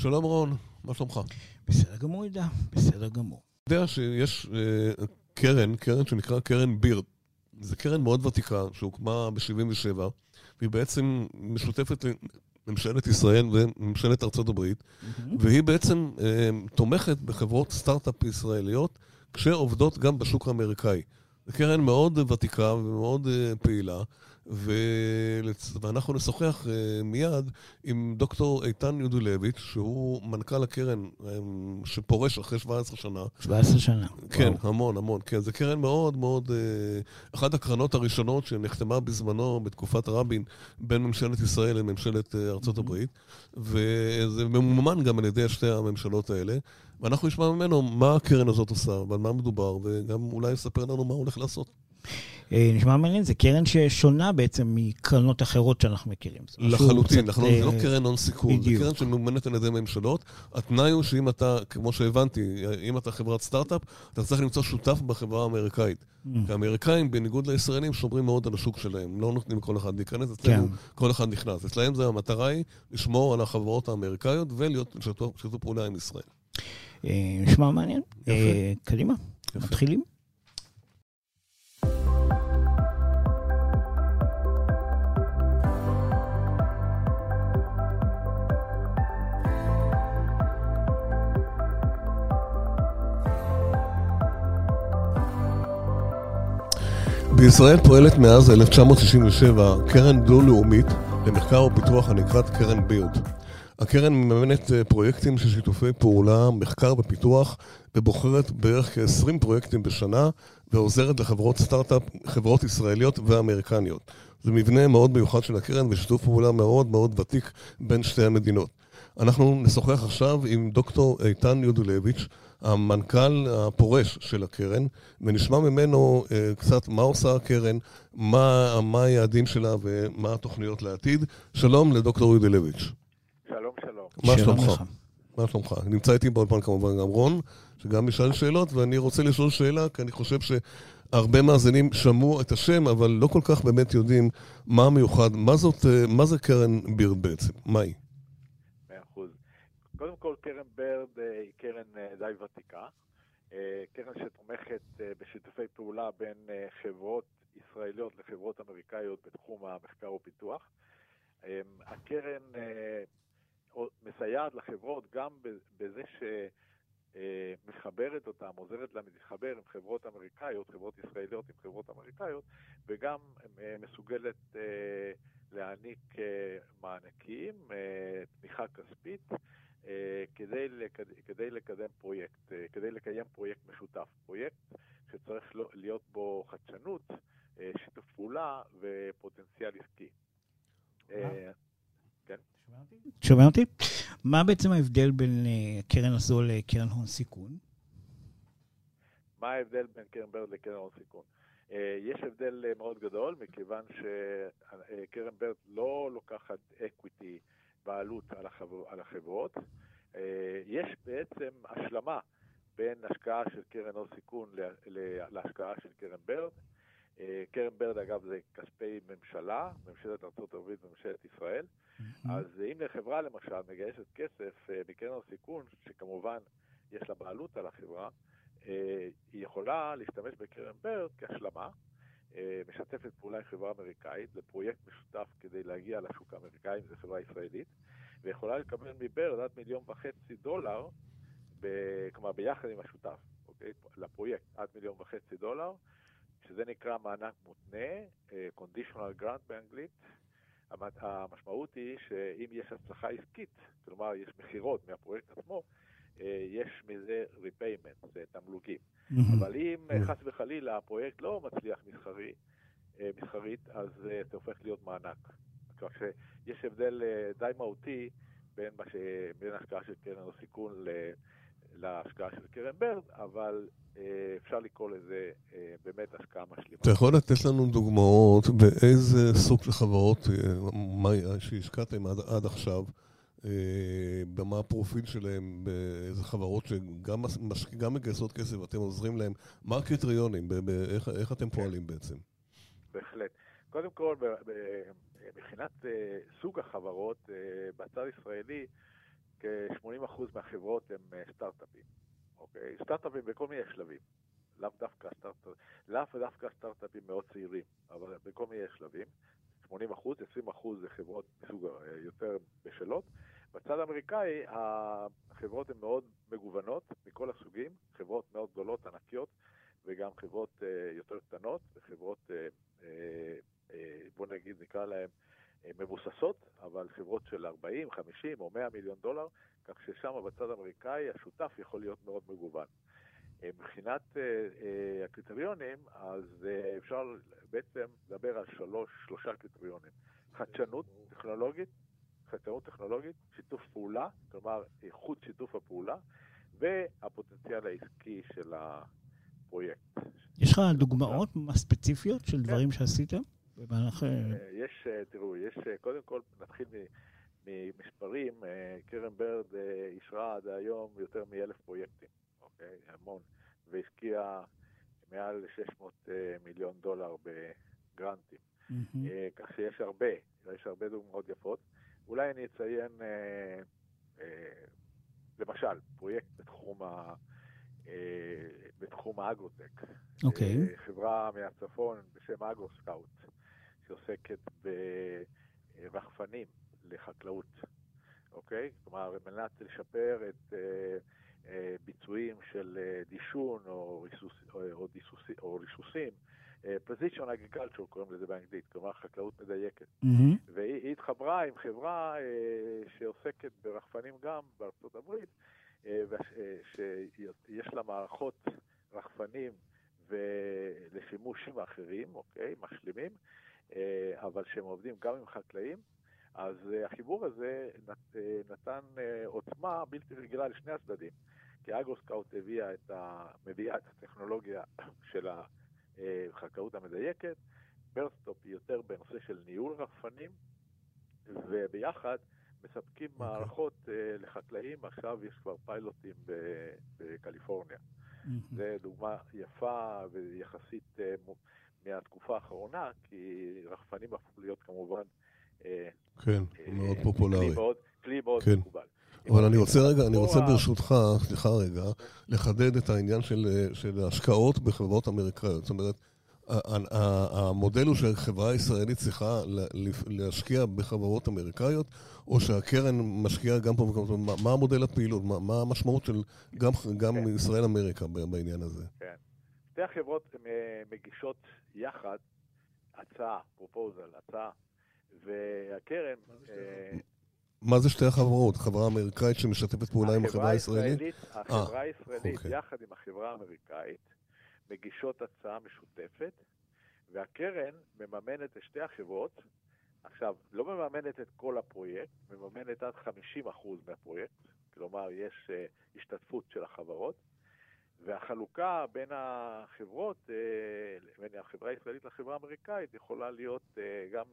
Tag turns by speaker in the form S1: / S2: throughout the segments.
S1: שלום רון, מה שלומך?
S2: בסדר גמור, ידע, בסדר גמור.
S1: אתה יודע שיש אה, קרן, קרן שנקרא קרן בירד. זו קרן מאוד ותיקה, שהוקמה ב-77, והיא בעצם משותפת לממשלת ישראל וממשלת ארצות הברית, mm-hmm. והיא בעצם אה, תומכת בחברות סטארט-אפ ישראליות, כשעובדות גם בשוק האמריקאי. זו קרן מאוד ותיקה ומאוד אה, פעילה, ואנחנו נשוחח אה, מיד עם דוקטור איתן יודולביץ', שהוא מנכ"ל הקרן אה, שפורש אחרי 17 שנה.
S2: 17 שנה.
S1: כן, וואו. המון, המון. כן, זו קרן מאוד מאוד... אחת הקרנות הראשונות שנחתמה בזמנו, בתקופת רבין, בין ממשלת ישראל לממשלת ארצות הברית, וזה ממומן גם על ידי שתי הממשלות האלה. ואנחנו נשמע ממנו מה הקרן הזאת עושה ועל מה מדובר, וגם אולי יספר לנו מה הוא הולך לעשות.
S2: אה, נשמע מעניין, זה קרן ששונה בעצם מקרנות אחרות שאנחנו מכירים.
S1: לחלוטין, קצת, זה לא אה, קרן הון סיכון, זה קרן שממומנת על ידי ממשלות. התנאי הוא שאם אתה, כמו שהבנתי, אם אתה חברת סטארט-אפ, אתה צריך למצוא שותף בחברה האמריקאית. Mm. כי האמריקאים, בניגוד לישראלים, שומרים מאוד על השוק שלהם. לא נותנים לכל אחד להיכנס, אצלנו כן. כל אחד נכנס. אצלהם זה המטרה היא לשמור על החברות האמריקאיות ולהיות שיתוף פעולה עם ישראל.
S2: אה, נשמע מעניין. קדימה. מתחילים.
S1: בישראל פועלת מאז 1967 קרן דו-לאומית למחקר ופיתוח הנקראת קרן בירד. הקרן מממנת אה, פרויקטים של שיתופי פעולה, מחקר ופיתוח, ובוחרת בערך כ-20 פרויקטים בשנה, ועוזרת לחברות סטארט-אפ, חברות ישראליות ואמריקניות. זה מבנה מאוד מיוחד של הקרן ושיתוף פעולה מאוד מאוד ותיק בין שתי המדינות. אנחנו נשוחח עכשיו עם דוקטור איתן יודולביץ', המנכ"ל הפורש של הקרן, ונשמע ממנו uh, קצת מה עושה הקרן, מה, מה היעדים שלה ומה התוכניות לעתיד. שלום לדוקטור יודולביץ'.
S3: שלום, שלום.
S1: מה שלומך? מה שלומך? נמצא איתי באולפן כמובן גם רון, שגם ישאל שאלות, ואני רוצה לשאול שאלה, כי אני חושב שהרבה מאזינים שמעו את השם, אבל לא כל כך באמת יודעים מה מיוחד, מה זאת, אה, מה זה קרן בירד בעצם, מה היא?
S3: קודם כל, קרן ברד אה, היא קרן אה, די ותיקה. אה, קרן שתומכת בשיתופי פעולה בין חברות ישראליות לחברות אמריקאיות בתחום המחקר ופיתוח. הקרן מסייעת לחברות גם בזה שמחברת אותן, עוזרת להן להתחבר עם חברות אמריקאיות, חברות ישראליות עם חברות אמריקאיות, וגם מסוגלת להעניק מענקים, תמיכה כספית. אה, כדי, לקד... כדי לקדם פרויקט, אה, כדי לקיים פרויקט משותף. פרויקט שצריך להיות בו חדשנות, אה, שיתוף פעולה ופוטנציאל עסקי.
S2: כן? שומע אותי? מה בעצם ההבדל בין קרן הזו לקרן הון סיכון?
S3: מה ההבדל בין קרן BIRD לקרן הון סיכון? יש הבדל מאוד גדול, מכיוון שקרן BIRD לא לוקחת equity בעלות על, החבר, על החברות. אה, יש בעצם השלמה בין השקעה של קרן הון סיכון להשקעה של קרן ברד. אה, קרן ברד, אגב, זה כספי ממשלה, ממשלת ארה"ב וממשלת ישראל. Mm-hmm. אז אם לחברה, למשל, מגייסת כסף אה, מקרן הון סיכון, שכמובן יש לה בעלות על החברה, היא יכולה להשתמש בקרן ברד כהשלמה. משתפת פעולה עם חברה אמריקאית לפרויקט משותף כדי להגיע לשוק האמריקאי, אם זו חברה ישראלית, ויכולה לקבל מברד עד מיליון וחצי דולר, ב, כלומר ביחד עם השותף, אוקיי? לפרויקט עד מיליון וחצי דולר, שזה נקרא מענק מותנה, אה, conditional grant באנגלית. המשמעות היא שאם יש הצלחה עסקית, כלומר יש מכירות מהפרויקט עצמו, אה, יש מזה repayment, זה תמלוגים. אבל אם. חס וחלילה הפרויקט לא מצליח מסחרי, אה, מסחרית, אז זה הופך להיות מענק. כך שיש הבדל די מהותי בין, ש... בין ההשקעה של קרן הסיכון להשקעה של קרן ברד, אבל אפשר לקרוא לזה באמת השקעה משלימה.
S1: אתה יכול לתת לנו דוגמאות באיזה סוג של חברות שהשקעתם עד, עד עכשיו? אה, במה הפרופיל שלהם, באיזה חברות שגם גם מגייסות כסף ואתם עוזרים להם, מה הקריטריונים, איך, איך אתם פועלים בעצם?
S3: בהחלט. קודם כל, מבחינת אה, סוג החברות, אה, בצד ישראלי, כ-80% מהחברות הם אה, סטארט-אפים, אוקיי? סטארט-אפים בכל מיני שלבים. לאו דווקא סטארט-אפים, לאו דווקא סטארט-אפים מאוד צעירים, אבל בכל מיני שלבים. 80 אחוז, 20 אחוז זה חברות מסוג יותר בשלות. בצד האמריקאי החברות הן מאוד מגוונות מכל הסוגים, חברות מאוד גדולות, ענקיות, וגם חברות uh, יותר קטנות, וחברות, uh, uh, uh, בוא נגיד, נקרא להן uh, מבוססות, אבל חברות של 40, 50 או 100 מיליון דולר, כך ששם בצד האמריקאי השותף יכול להיות מאוד מגוון. מבחינת uh, uh, הקריטריונים, אז uh, אפשר בעצם לדבר על שלוש, שלושה קריטריונים. חדשנות טכנולוגית, חדשנות טכנולוגית, שיתוף פעולה, כלומר איכות שיתוף הפעולה, והפוטנציאל העסקי של הפרויקט.
S2: יש לך דוגמאות ספציפיות של כן. דברים שעשיתם במהלך...
S3: יש, תראו, יש, קודם כל נתחיל ממספרים, קרן ברד אישרה עד היום יותר מאלף פרויקטים. אוקיי? המון, והשקיע מעל 600 אה, מיליון דולר בגרנטים. Mm-hmm. כך שיש הרבה, יש הרבה דוגמאות יפות. אולי אני אציין, אה, למשל, פרויקט בתחום, ה, בתחום האגרוטק.
S2: אוקיי. Okay.
S3: חברה מהצפון בשם AgroScout, שעוסקת ברחפנים לחקלאות, אוקיי? כלומר, על מנת לשפר את... אה, ביצועים של אה, דישון או, ריסוס, או, דיסוס, או ריסוסים, אה, position agriculture קוראים לזה באנגלית, כלומר חקלאות מדייקת. Mm-hmm. והיא התחברה עם חברה שעוסקת ברחפנים גם בארצות הברית, שיש לה מערכות רחפנים ולשימושים אחרים, אוקיי, משלימים, אבל שהם עובדים גם עם חקלאים. אז החיבור הזה נתן עוצמה בלתי רגילה לשני הצדדים. כי אגרוסקאוט הביאה את ה... מביאה את הטכנולוגיה של החקלאות המדייקת, Birdstop היא יותר בנושא של ניהול רחפנים, וביחד מספקים. אוקיי. מערכות אה, לחקלאים, עכשיו יש כבר פיילוטים בקליפורניה. Mm-hmm. זו דוגמה יפה ויחסית אה, מהתקופה האחרונה, כי רחפנים הפכו להיות כמובן...
S1: כן, אה, מאוד פופולרי.
S3: כלי מאוד, כלי מאוד כן. מקובל.
S1: אבל אני רוצה רגע, אני רוצה ברשותך, סליחה רגע, לחדד את העניין של, של השקעות בחברות אמריקאיות. זאת אומרת, המודל הוא שחברה ישראלית צריכה להשקיע בחברות אמריקאיות, או שהקרן משקיעה גם פה וגם פה, מה המודל הפעילות, מה, מה המשמעות של גם, גם כן. ישראל-אמריקה בעניין הזה?
S3: כן. שתי החברות מגישות יחד הצעה, פרופוזל, הצעה, והקרן...
S1: מה זה שתי החברות? חברה אמריקאית שמשתפת פעולה עם החברה הישראלית?
S3: החברה אה, הישראלית, אוקיי. יחד עם החברה האמריקאית, מגישות הצעה משותפת, והקרן מממנת את שתי החברות. עכשיו, לא מממנת את כל הפרויקט, מממנת עד 50% מהפרויקט, כלומר, יש uh, השתתפות של החברות, והחלוקה בין החברות, uh, בין החברה הישראלית לחברה האמריקאית, יכולה להיות uh, גם...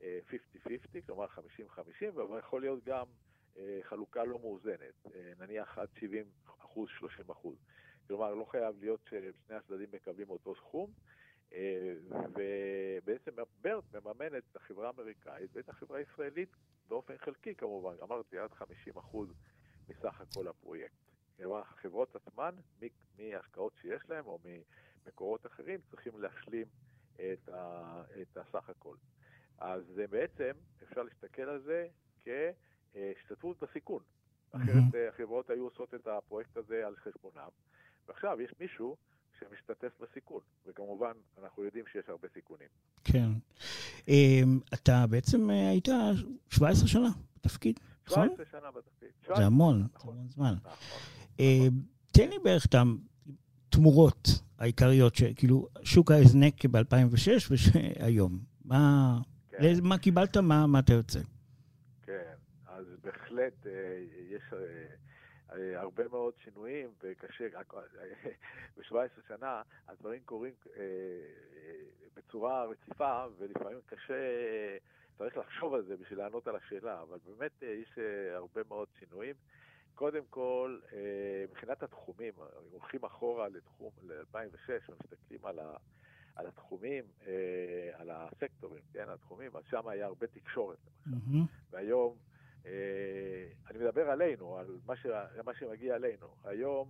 S3: Uh, 50-50, כלומר 50-50, אבל יכול להיות גם אה, חלוקה לא מאוזנת, אה, נניח עד 70 אחוז, 30 אחוז. כלומר, לא חייב להיות ששני הצדדים מקבלים אותו סכום, אה, ובעצם ברט מממן את החברה האמריקאית ואת החברה הישראלית באופן חלקי כמובן, אמרתי עד 50 אחוז מסך הכל הפרויקט. כלומר, החברות עצמן, מהשקעות שיש להן או ממקורות אחרים, צריכים להשלים את, ה, את הסך הכל. אז בעצם אפשר להסתכל על זה כהשתתפות בסיכון. אחרת אה, החברות היו עושות את הפרויקט הזה על חשבונם, ועכשיו יש מישהו שמשתתף בסיכון, וכמובן אנחנו יודעים שיש הרבה סיכונים.
S2: כן. אמ, אתה בעצם אה, היית 17 שנה בתפקיד,
S3: נכון? 17 שנה בתפקיד.
S2: זה המון, זה נכון. המון זמן. נכון. אמ, תן לי בערך את התמורות העיקריות, כאילו שוק ההזנק ב-2006 והיום. מה... כן. מה קיבלת, מה, מה אתה יוצא?
S3: כן, אז בהחלט אה, יש אה, אה, הרבה מאוד שינויים, וקשה, ב-17 שנה הדברים קורים בצורה רציפה, ולפעמים קשה, צריך לחשוב על זה בשביל לענות על השאלה, אבל באמת יש הרבה מאוד שינויים. קודם כל, מבחינת התחומים, הולכים אחורה לתחום, ל-2006, ומסתכלים על ה... על התחומים, אה, על הסקטורים, כן, התחומים, אז שם היה הרבה תקשורת, למשל. Mm-hmm. והיום אני מדבר עלינו, על מה, ש... מה שמגיע אלינו. היום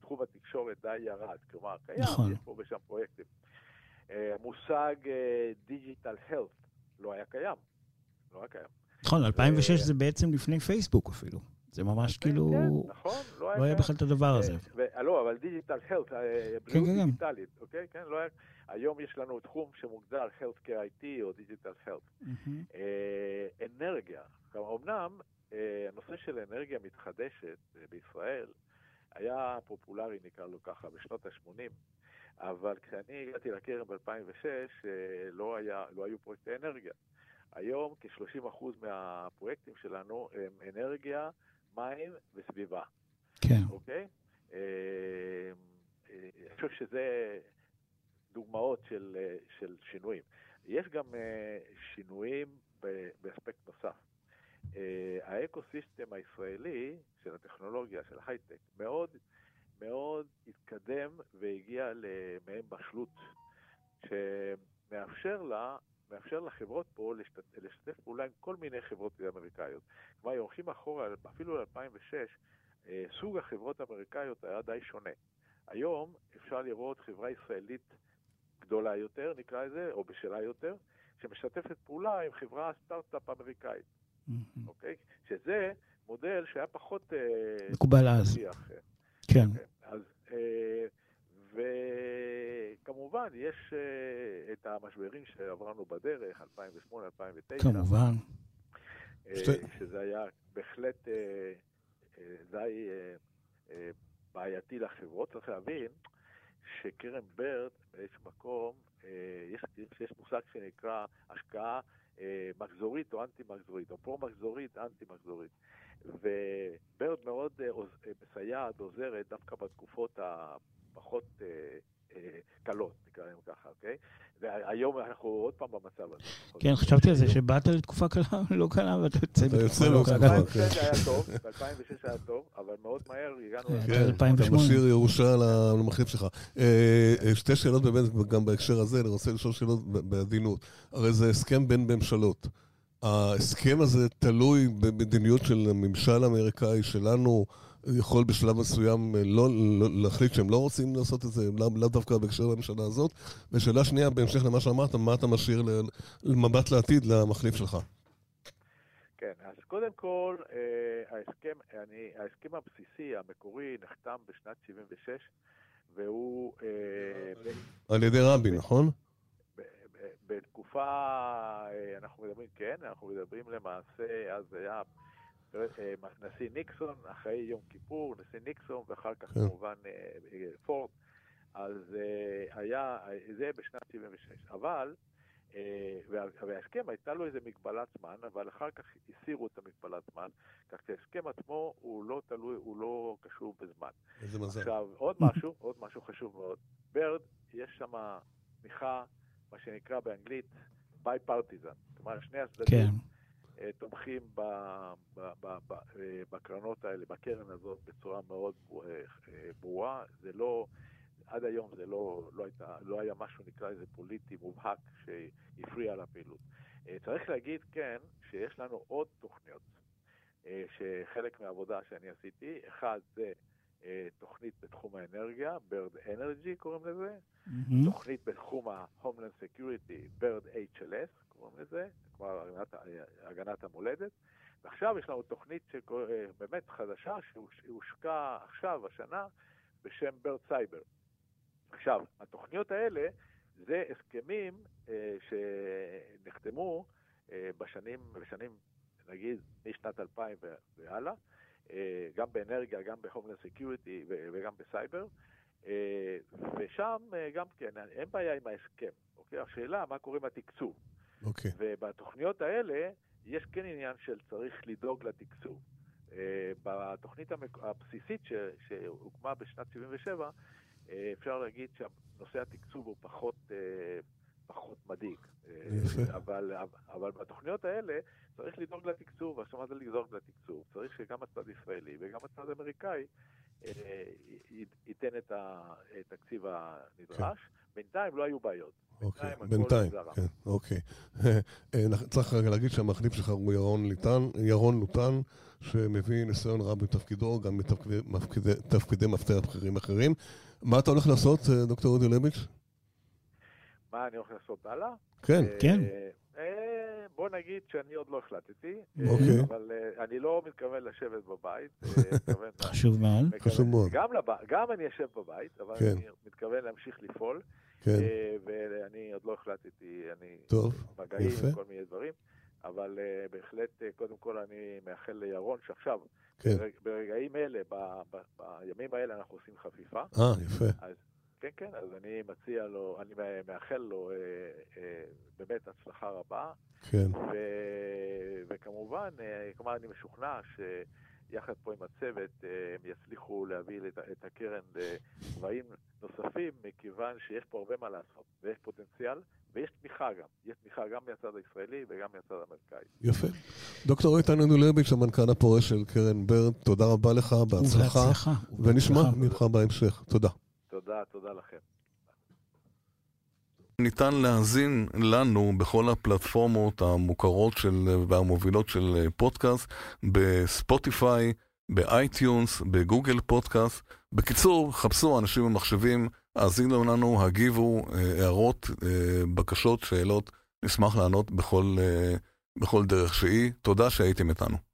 S3: תחום התקשורת די ירד, כלומר, קיים, נכון. יש פה ושם פרויקטים. המושג דיגיטל הלט לא היה קיים. לא היה קיים.
S2: נכון, 2006 זה בעצם לפני פייסבוק אפילו. זה ממש כן, כאילו...
S3: כן, נכון,
S2: לא, לא היה בכלל את הדבר הזה.
S3: לא, אבל דיגיטל הלט, אה, כן, בריאות דיגיטלית, אוקיי? כן, לא היה... היום יש לנו תחום שמוגדר Healthcare IT או דיגיטל הלט. אה, אנרגיה, אמנם אה, הנושא של אנרגיה מתחדשת בישראל היה פופולרי, נקרא לו ככה, בשנות ה-80. אבל כשאני הגעתי לקרן ב-2006, לא, לא היו פרויקטי אנרגיה. היום כ-30% מהפרויקטים שלנו הם אנרגיה, מים וסביבה.
S2: כן.
S3: אוקיי? אה, אה, אני חושב שזה דוגמאות של, אה, של שינויים. יש גם שינויים באספקט נוסף. האקו-סיסטם הישראלי של הטכנולוגיה, של ההייטק, מאוד מאוד התקדם והגיע למעין בשלות, שמאפשר לה מאפשר לחברות פה לשתף, לשתף פעולה עם כל מיני חברות אמריקאיות. כלומר, הולכים אחורה, אפילו ל-2006, אה, סוג החברות האמריקאיות היה די שונה. היום אפשר לראות חברה ישראלית גדולה יותר, נקרא לזה, או בשלה יותר, שמשתפת פעולה עם חברה סטארט-אפ אמריקאית, אוקיי? שזה מודל שהיה פחות...
S2: אה, מקובל אז. כן.
S3: אוקיי? אז... אה, וכמובן, יש uh, את המשברים שעברנו בדרך, 2008-2009.
S2: כמובן.
S3: Uh, שזה היה בהחלט uh, uh, די uh, uh, בעייתי לחברות. צריך להבין שקרן ברד, באיזשהו מקום, uh, יש, יש מושג שנקרא השקעה uh, מחזורית או אנטי-מחזורית, או פרו-מחזורית, אנטי-מחזורית. וברד מאוד uh, מסייעת, עוזרת, דווקא בתקופות ה... פחות אה, אה, קלות, נקרא להם ככה, אוקיי? והיום אנחנו עוד פעם במצב הזה.
S2: כן, חשבתי על זה, שבאת לתקופה קלה, לא קלה, ואתה יוצא
S1: בתקופה לא קלה.
S3: ב-2006 היה טוב, ב-2006 היה טוב, אבל מאוד מהר הגענו
S1: ל-2008. כן, אתה משאיר ירושה למחליף שלך. אה, שתי שאלות באמת, גם בהקשר הזה, אני רוצה לשאול שאלות בעדינות. הרי זה הסכם בין ממשלות. ההסכם הזה תלוי במדיניות של הממשל האמריקאי שלנו, יכול בשלב מסוים אה, לא, לא להחליט שהם לא רוצים לעשות את זה, לאו לא דווקא בהקשר לממשלה הזאת. ושאלה שנייה, בהמשך למה שאמרת, מה אתה משאיר למבט לעתיד למחליף שלך?
S3: כן, אז קודם כל, אה, ההסכם, אני, ההסכם הבסיסי, המקורי, נחתם בשנת 76, והוא... אה,
S1: על ידי רבין, נכון?
S3: בתקופה, אנחנו מדברים, כן, אנחנו מדברים למעשה, אז היה נשיא ניקסון, אחרי יום כיפור, נשיא ניקסון, ואחר כך כן. כמובן אה, אה, פורט. אז היה, זה בשנת 76. אבל, וההסכם הייתה לו איזה מגבלת זמן, אבל אחר כך הסירו את המגבלת זמן, כך שההסכם עצמו הוא לא תלוי, הוא לא קשור בזמן.
S1: איזה מזל.
S3: עכשיו, עוד משהו, עוד משהו חשוב מאוד. ברד, יש שם תמיכה, מה שנקרא באנגלית, ביי פרטיזן. כלומר, שני הצדדים. כן. אה, תומכים אה, בקרנות האלה, בקרן הזאת, בצורה מאוד אה, ברורה. זה לא, עד היום זה לא, לא, הייתה, לא היה משהו, נקרא לזה פוליטי מובהק, שהפריע לפעילות. צריך להגיד, כן, שיש לנו עוד תוכניות, שחלק מהעבודה שאני עשיתי, אחד זה תוכנית בתחום האנרגיה, BIRD Energy קוראים לזה, mm-hmm. תוכנית בתחום ה-Homeland Security, BIRD HLS קוראים לזה, הגנת, המולדת. ועכשיו יש לנו תוכנית שבאמת חדשה, שהושקה עכשיו, השנה, בשם ברד סייבר. עכשיו, התוכניות האלה זה הסכמים אה, שנחתמו אה, בשנים, בשנים, נגיד, משנת 2000 והלאה, אה, גם באנרגיה, גם ב homeland security וגם בסייבר, אה, ושם אה, גם כן, אין בעיה עם ההסכם. אוקיי? השאלה, מה קורה עם התקצוב?
S1: אוקיי. Okay.
S3: ובתוכניות האלה יש כן עניין של צריך לדאוג לתקצוב. אה, בתוכנית המק... הבסיסית ש... שהוקמה בשנת 77, אה, אה, אפשר להגיד שנושא התקצוב הוא פחות, אה, פחות מדאיג. אבל, אבל בתוכניות האלה צריך לדאוג לתקצוב, עכשיו מה זה לדאוג לתקצוב? צריך שגם הצד הישראלי וגם הצד האמריקאי ייתן את התקציב הנדרש, כן. בינתיים לא היו בעיות.
S1: אוקיי, בינתיים. כן, אוקיי. אה, צריך רגע להגיד שהמחליף שלך הוא ירון ליטן, ירון לוטן, שמביא ניסיון רב בתפקידו, גם בתפקידי מפקידי- תפקידי מפתח בכירים אחרים. מה אתה הולך לעשות, אה, דוקטור אודי לביץ'?
S3: מה אני הולך לעשות הלאה?
S1: כן,
S3: אה,
S2: כן.
S3: בוא נגיד שאני עוד לא החלטתי,
S1: אוקיי.
S3: אבל אני לא מתכוון לשבת בבית.
S2: חשוב מאוד.
S1: חשוב מאוד.
S3: גם אני אשב בבית, אבל
S1: כן.
S3: אני מתכוון להמשיך לפעול,
S1: כן,
S3: אה, ואני עוד לא החלטתי, אני
S1: טוב,
S3: מגעים
S1: יפה.
S3: וכל מיני דברים, אבל אה, בהחלט, אה, קודם כל אני מאחל לירון שעכשיו,
S1: כן.
S3: ברג- ברגעים אלה, ב... ב... בימים האלה אנחנו עושים חפיפה.
S1: אה, יפה.
S3: כן, כן, אז אני מציע לו, אני מאחל לו אה, אה, באמת הצלחה רבה,
S1: כן,
S3: ו... וכמובן, אה, כלומר, אני משוכנע שיחד פה עם הצוות הם יצליחו להביא את הקרן לגבהים נוספים, מכיוון שיש פה הרבה מה לעשות, ויש פוטנציאל, ויש תמיכה גם. יש תמיכה גם מהצד הישראלי וגם מהצד האמריקאי.
S1: יפה. דוקטור איתן אנדולביץ', המנכ"ל הפורש של קרן ברד, תודה רבה לך, בהצלחה,
S2: ובהצלחה.
S1: ונשמע. ממך בהמשך. תודה.
S3: תודה, תודה לכם.
S1: ניתן להאזין לנו בכל הפלטפורמות המוכרות של, והמובילות של פודקאסט, ב Spotify, ב iTunes, ב Google Podcast. בקיצור, חפשו אנשים ומחשבים, האזינו לנו, הגיבו, אה, הערות, אה, בקשות, שאלות, נשמח לענות בכל, אה, בכל דרך שהיא. תודה שהייתם איתנו.